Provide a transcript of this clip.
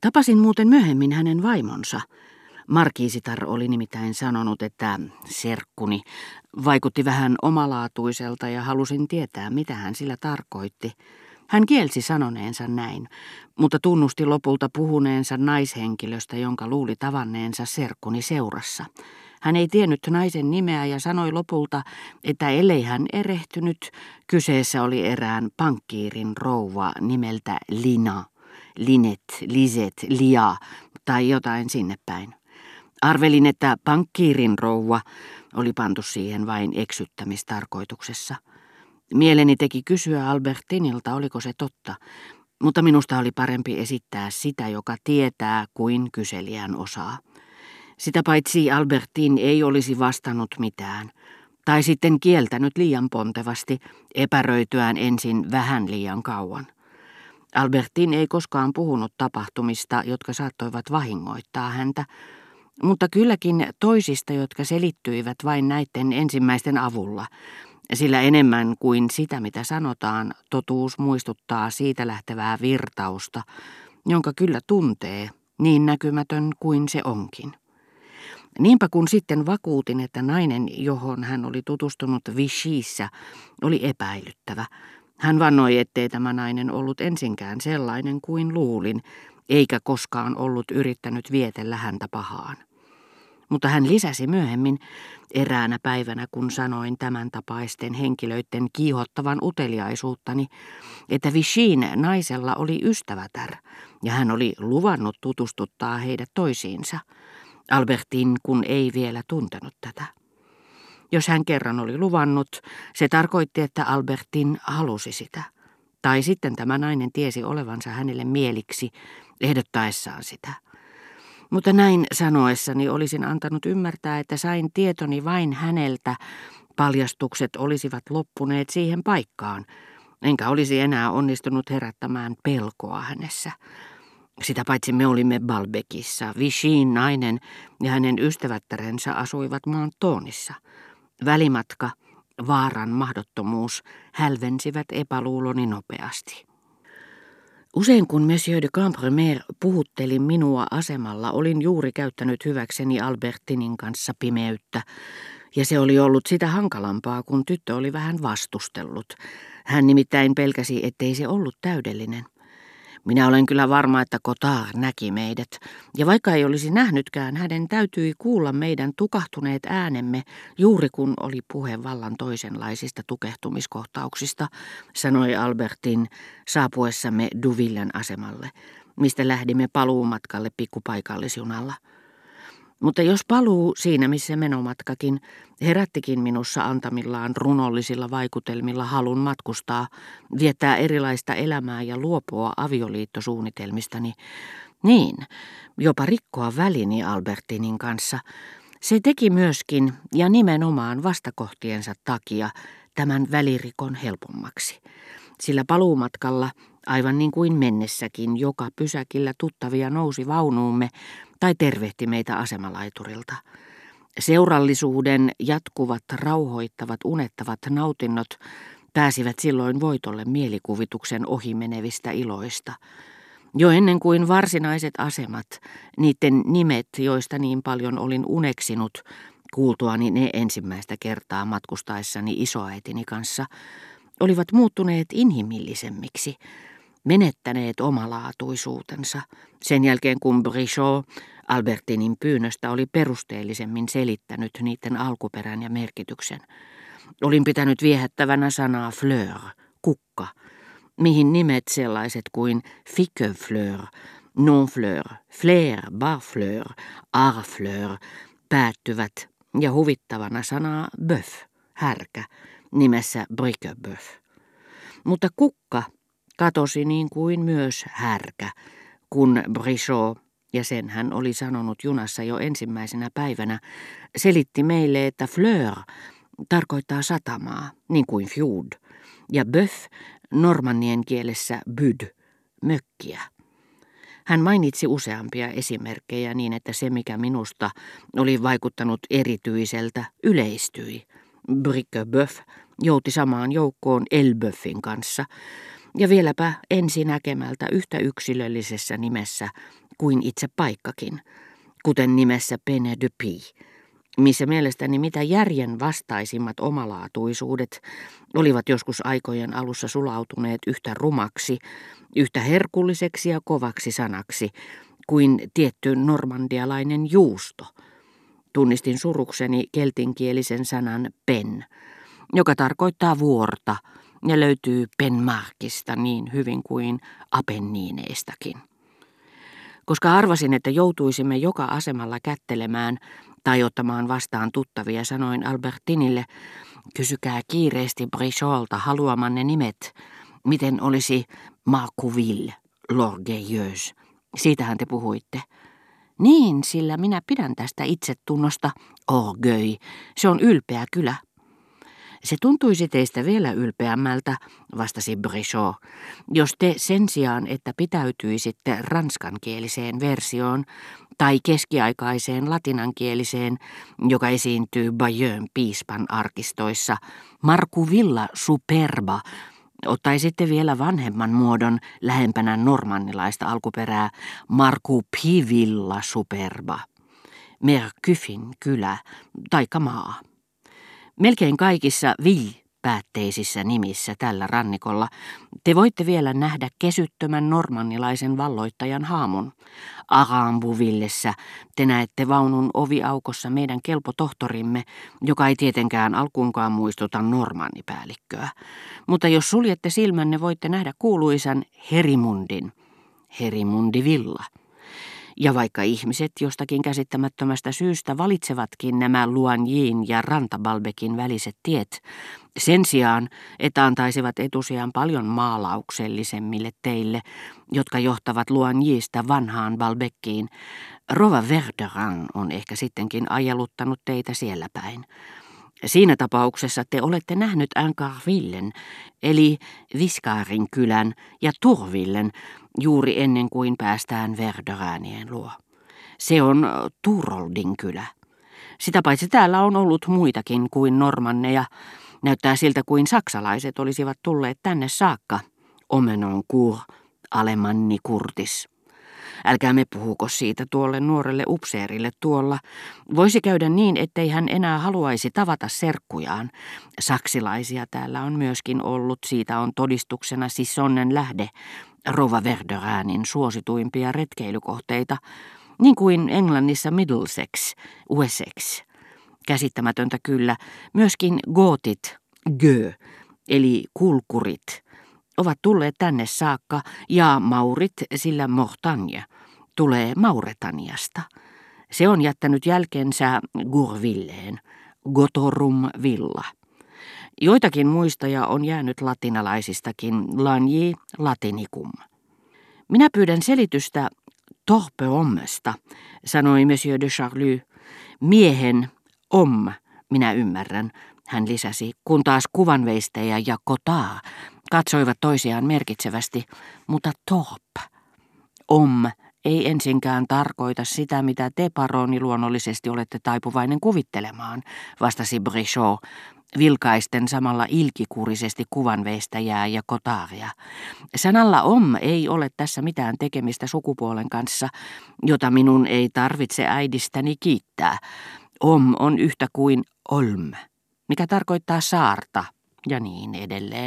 Tapasin muuten myöhemmin hänen vaimonsa. Markiisitar oli nimittäin sanonut, että serkkuni vaikutti vähän omalaatuiselta ja halusin tietää, mitä hän sillä tarkoitti. Hän kielsi sanoneensa näin, mutta tunnusti lopulta puhuneensa naishenkilöstä, jonka luuli tavanneensa serkkuni seurassa. Hän ei tiennyt naisen nimeä ja sanoi lopulta, että ellei hän erehtynyt, kyseessä oli erään pankkiirin rouva nimeltä Lina, Linet, Liset, Lia tai jotain sinne päin. Arvelin, että pankkiirin rouva oli pantu siihen vain eksyttämistarkoituksessa. Mieleni teki kysyä Albertinilta, oliko se totta, mutta minusta oli parempi esittää sitä, joka tietää, kuin kyselijän osaa. Sitä paitsi Albertin ei olisi vastannut mitään, tai sitten kieltänyt liian pontevasti, epäröityään ensin vähän liian kauan. Albertin ei koskaan puhunut tapahtumista, jotka saattoivat vahingoittaa häntä, mutta kylläkin toisista, jotka selittyivät vain näiden ensimmäisten avulla, sillä enemmän kuin sitä, mitä sanotaan, totuus muistuttaa siitä lähtevää virtausta, jonka kyllä tuntee, niin näkymätön kuin se onkin. Niinpä kun sitten vakuutin, että nainen, johon hän oli tutustunut Vichyssä, oli epäilyttävä. Hän vannoi, ettei tämä nainen ollut ensinkään sellainen kuin luulin, eikä koskaan ollut yrittänyt vietellä häntä pahaan. Mutta hän lisäsi myöhemmin eräänä päivänä, kun sanoin tämän tapaisten henkilöiden kiihottavan uteliaisuuttani, että Vichin naisella oli ystävätär ja hän oli luvannut tutustuttaa heidät toisiinsa. Albertin kun ei vielä tuntenut tätä. Jos hän kerran oli luvannut, se tarkoitti, että Albertin halusi sitä. Tai sitten tämä nainen tiesi olevansa hänelle mieliksi ehdottaessaan sitä. Mutta näin sanoessani olisin antanut ymmärtää, että sain tietoni vain häneltä. Paljastukset olisivat loppuneet siihen paikkaan, enkä olisi enää onnistunut herättämään pelkoa hänessä. Sitä paitsi me olimme Balbekissa. Vichin nainen ja hänen ystävättärensä asuivat maan toonissa. Välimatka, vaaran mahdottomuus hälvensivät epäluuloni nopeasti. Usein kun Monsieur de Campremer puhutteli minua asemalla, olin juuri käyttänyt hyväkseni Albertinin kanssa pimeyttä, ja se oli ollut sitä hankalampaa, kun tyttö oli vähän vastustellut. Hän nimittäin pelkäsi, ettei se ollut täydellinen. Minä olen kyllä varma, että Kotar näki meidät, ja vaikka ei olisi nähnytkään, hänen täytyi kuulla meidän tukahtuneet äänemme juuri kun oli puhe vallan toisenlaisista tukehtumiskohtauksista, sanoi Albertin saapuessamme Duvillen asemalle, mistä lähdimme paluumatkalle pikkupaikallisjunalla. Mutta jos paluu siinä missä menomatkakin herättikin minussa antamillaan runollisilla vaikutelmilla halun matkustaa, viettää erilaista elämää ja luopua avioliittosuunnitelmistani, niin jopa rikkoa välini Albertinin kanssa, se teki myöskin ja nimenomaan vastakohtiensa takia tämän välirikon helpommaksi. Sillä paluumatkalla, aivan niin kuin mennessäkin, joka pysäkillä tuttavia nousi vaunuumme tai tervehti meitä asemalaiturilta. Seurallisuuden jatkuvat, rauhoittavat, unettavat nautinnot pääsivät silloin voitolle mielikuvituksen ohimenevistä iloista. Jo ennen kuin varsinaiset asemat, niiden nimet, joista niin paljon olin uneksinut, kuultuani ne ensimmäistä kertaa matkustaessani isoäitini kanssa, olivat muuttuneet inhimillisemmiksi, menettäneet omalaatuisuutensa sen jälkeen kun Brichot Albertinin pyynnöstä oli perusteellisemmin selittänyt niiden alkuperän ja merkityksen. Olin pitänyt viehättävänä sanaa fleur, kukka, mihin nimet sellaiset kuin fiquefleur, nonfleur, flair, barfleur, arfleur päättyvät ja huvittavana sanaa bœuf, härkä, nimessä briquebeuf. Mutta kukka katosi niin kuin myös härkä, kun Brichot, ja sen hän oli sanonut junassa jo ensimmäisenä päivänä, selitti meille, että fleur tarkoittaa satamaa, niin kuin fjord, ja bœuf normannien kielessä byd, mökkiä. Hän mainitsi useampia esimerkkejä niin, että se mikä minusta oli vaikuttanut erityiseltä yleistyi. Briquebeuf jouti samaan joukkoon Elböffin kanssa, ja vieläpä ensinäkemältä yhtä yksilöllisessä nimessä kuin itse paikkakin, kuten nimessä Pene de Pie, missä mielestäni mitä järjen vastaisimmat omalaatuisuudet olivat joskus aikojen alussa sulautuneet yhtä rumaksi, yhtä herkulliseksi ja kovaksi sanaksi kuin tietty normandialainen juusto. Tunnistin surukseni keltinkielisen sanan pen, joka tarkoittaa vuorta ja löytyy penmarkista niin hyvin kuin apenniineistakin. Koska arvasin, että joutuisimme joka asemalla kättelemään tai ottamaan vastaan tuttavia, sanoin Albertinille, kysykää kiireesti Bricholta haluamanne nimet, miten olisi Marcouville, l'orgueilleuse. Siitähän te puhuitte. Niin, sillä minä pidän tästä itsetunnosta. Orgueil, se on ylpeä kylä. Se tuntuisi teistä vielä ylpeämmältä, vastasi Brichot, jos te sen sijaan, että pitäytyisitte ranskankieliseen versioon tai keskiaikaiseen latinankieliseen, joka esiintyy Bayeux piispan arkistoissa, Marku Villa Superba, ottaisitte vielä vanhemman muodon lähempänä normannilaista alkuperää Marku Pivilla Superba, Merkyfin kylä, taikka maa. Melkein kaikissa vi-päätteisissä nimissä tällä rannikolla te voitte vielä nähdä kesyttömän normannilaisen valloittajan haamun. Arambuvillessä te näette vaunun oviaukossa meidän kelpotohtorimme, joka ei tietenkään alkuunkaan muistuta normannipäällikköä. Mutta jos suljette silmänne, voitte nähdä kuuluisan Herimundin, Herimundi Villa. Ja vaikka ihmiset jostakin käsittämättömästä syystä valitsevatkin nämä Luanjin ja Rantabalbekin väliset tiet, sen sijaan, että antaisivat etusiaan paljon maalauksellisemmille teille, jotka johtavat Luanjista vanhaan Balbekkiin, Rova Verderan on ehkä sittenkin ajeluttanut teitä siellä päin. Siinä tapauksessa te olette nähnyt Ancarvillen, eli Viskaarin kylän ja Turvillen, juuri ennen kuin päästään Verderäänien luo. Se on Turoldin kylä. Sitä paitsi täällä on ollut muitakin kuin normanneja. Näyttää siltä kuin saksalaiset olisivat tulleet tänne saakka. Omenon kur, alemanni kurtis. Älkäämme puhuko siitä tuolle nuorelle upseerille tuolla. Voisi käydä niin, ettei hän enää haluaisi tavata serkkujaan. Saksilaisia täällä on myöskin ollut, siitä on todistuksena Sissonnen lähde, Rova Verderäänin suosituimpia retkeilykohteita, niin kuin Englannissa Middlesex, Wessex. Käsittämätöntä kyllä, myöskin gootit, gö, eli kulkurit, ovat tulleet tänne saakka ja maurit, sillä Mortagne tulee Mauretaniasta. Se on jättänyt jälkensä Gurvilleen, Gotorum Villa. Joitakin muistoja on jäänyt latinalaisistakin, lani latinicum. Minä pyydän selitystä torpeommesta, sanoi Monsieur de Charlie. Miehen om, minä ymmärrän, hän lisäsi, kun taas kuvanveistäjä ja kotaa katsoivat toisiaan merkitsevästi, mutta torp, om, ei ensinkään tarkoita sitä, mitä te, paroni, luonnollisesti olette taipuvainen kuvittelemaan, vastasi Brichot, vilkaisten samalla ilkikurisesti kuvanveistäjää ja kotaaria. Sanalla om ei ole tässä mitään tekemistä sukupuolen kanssa, jota minun ei tarvitse äidistäni kiittää. Om on yhtä kuin olm, mikä tarkoittaa saarta ja niin edelleen.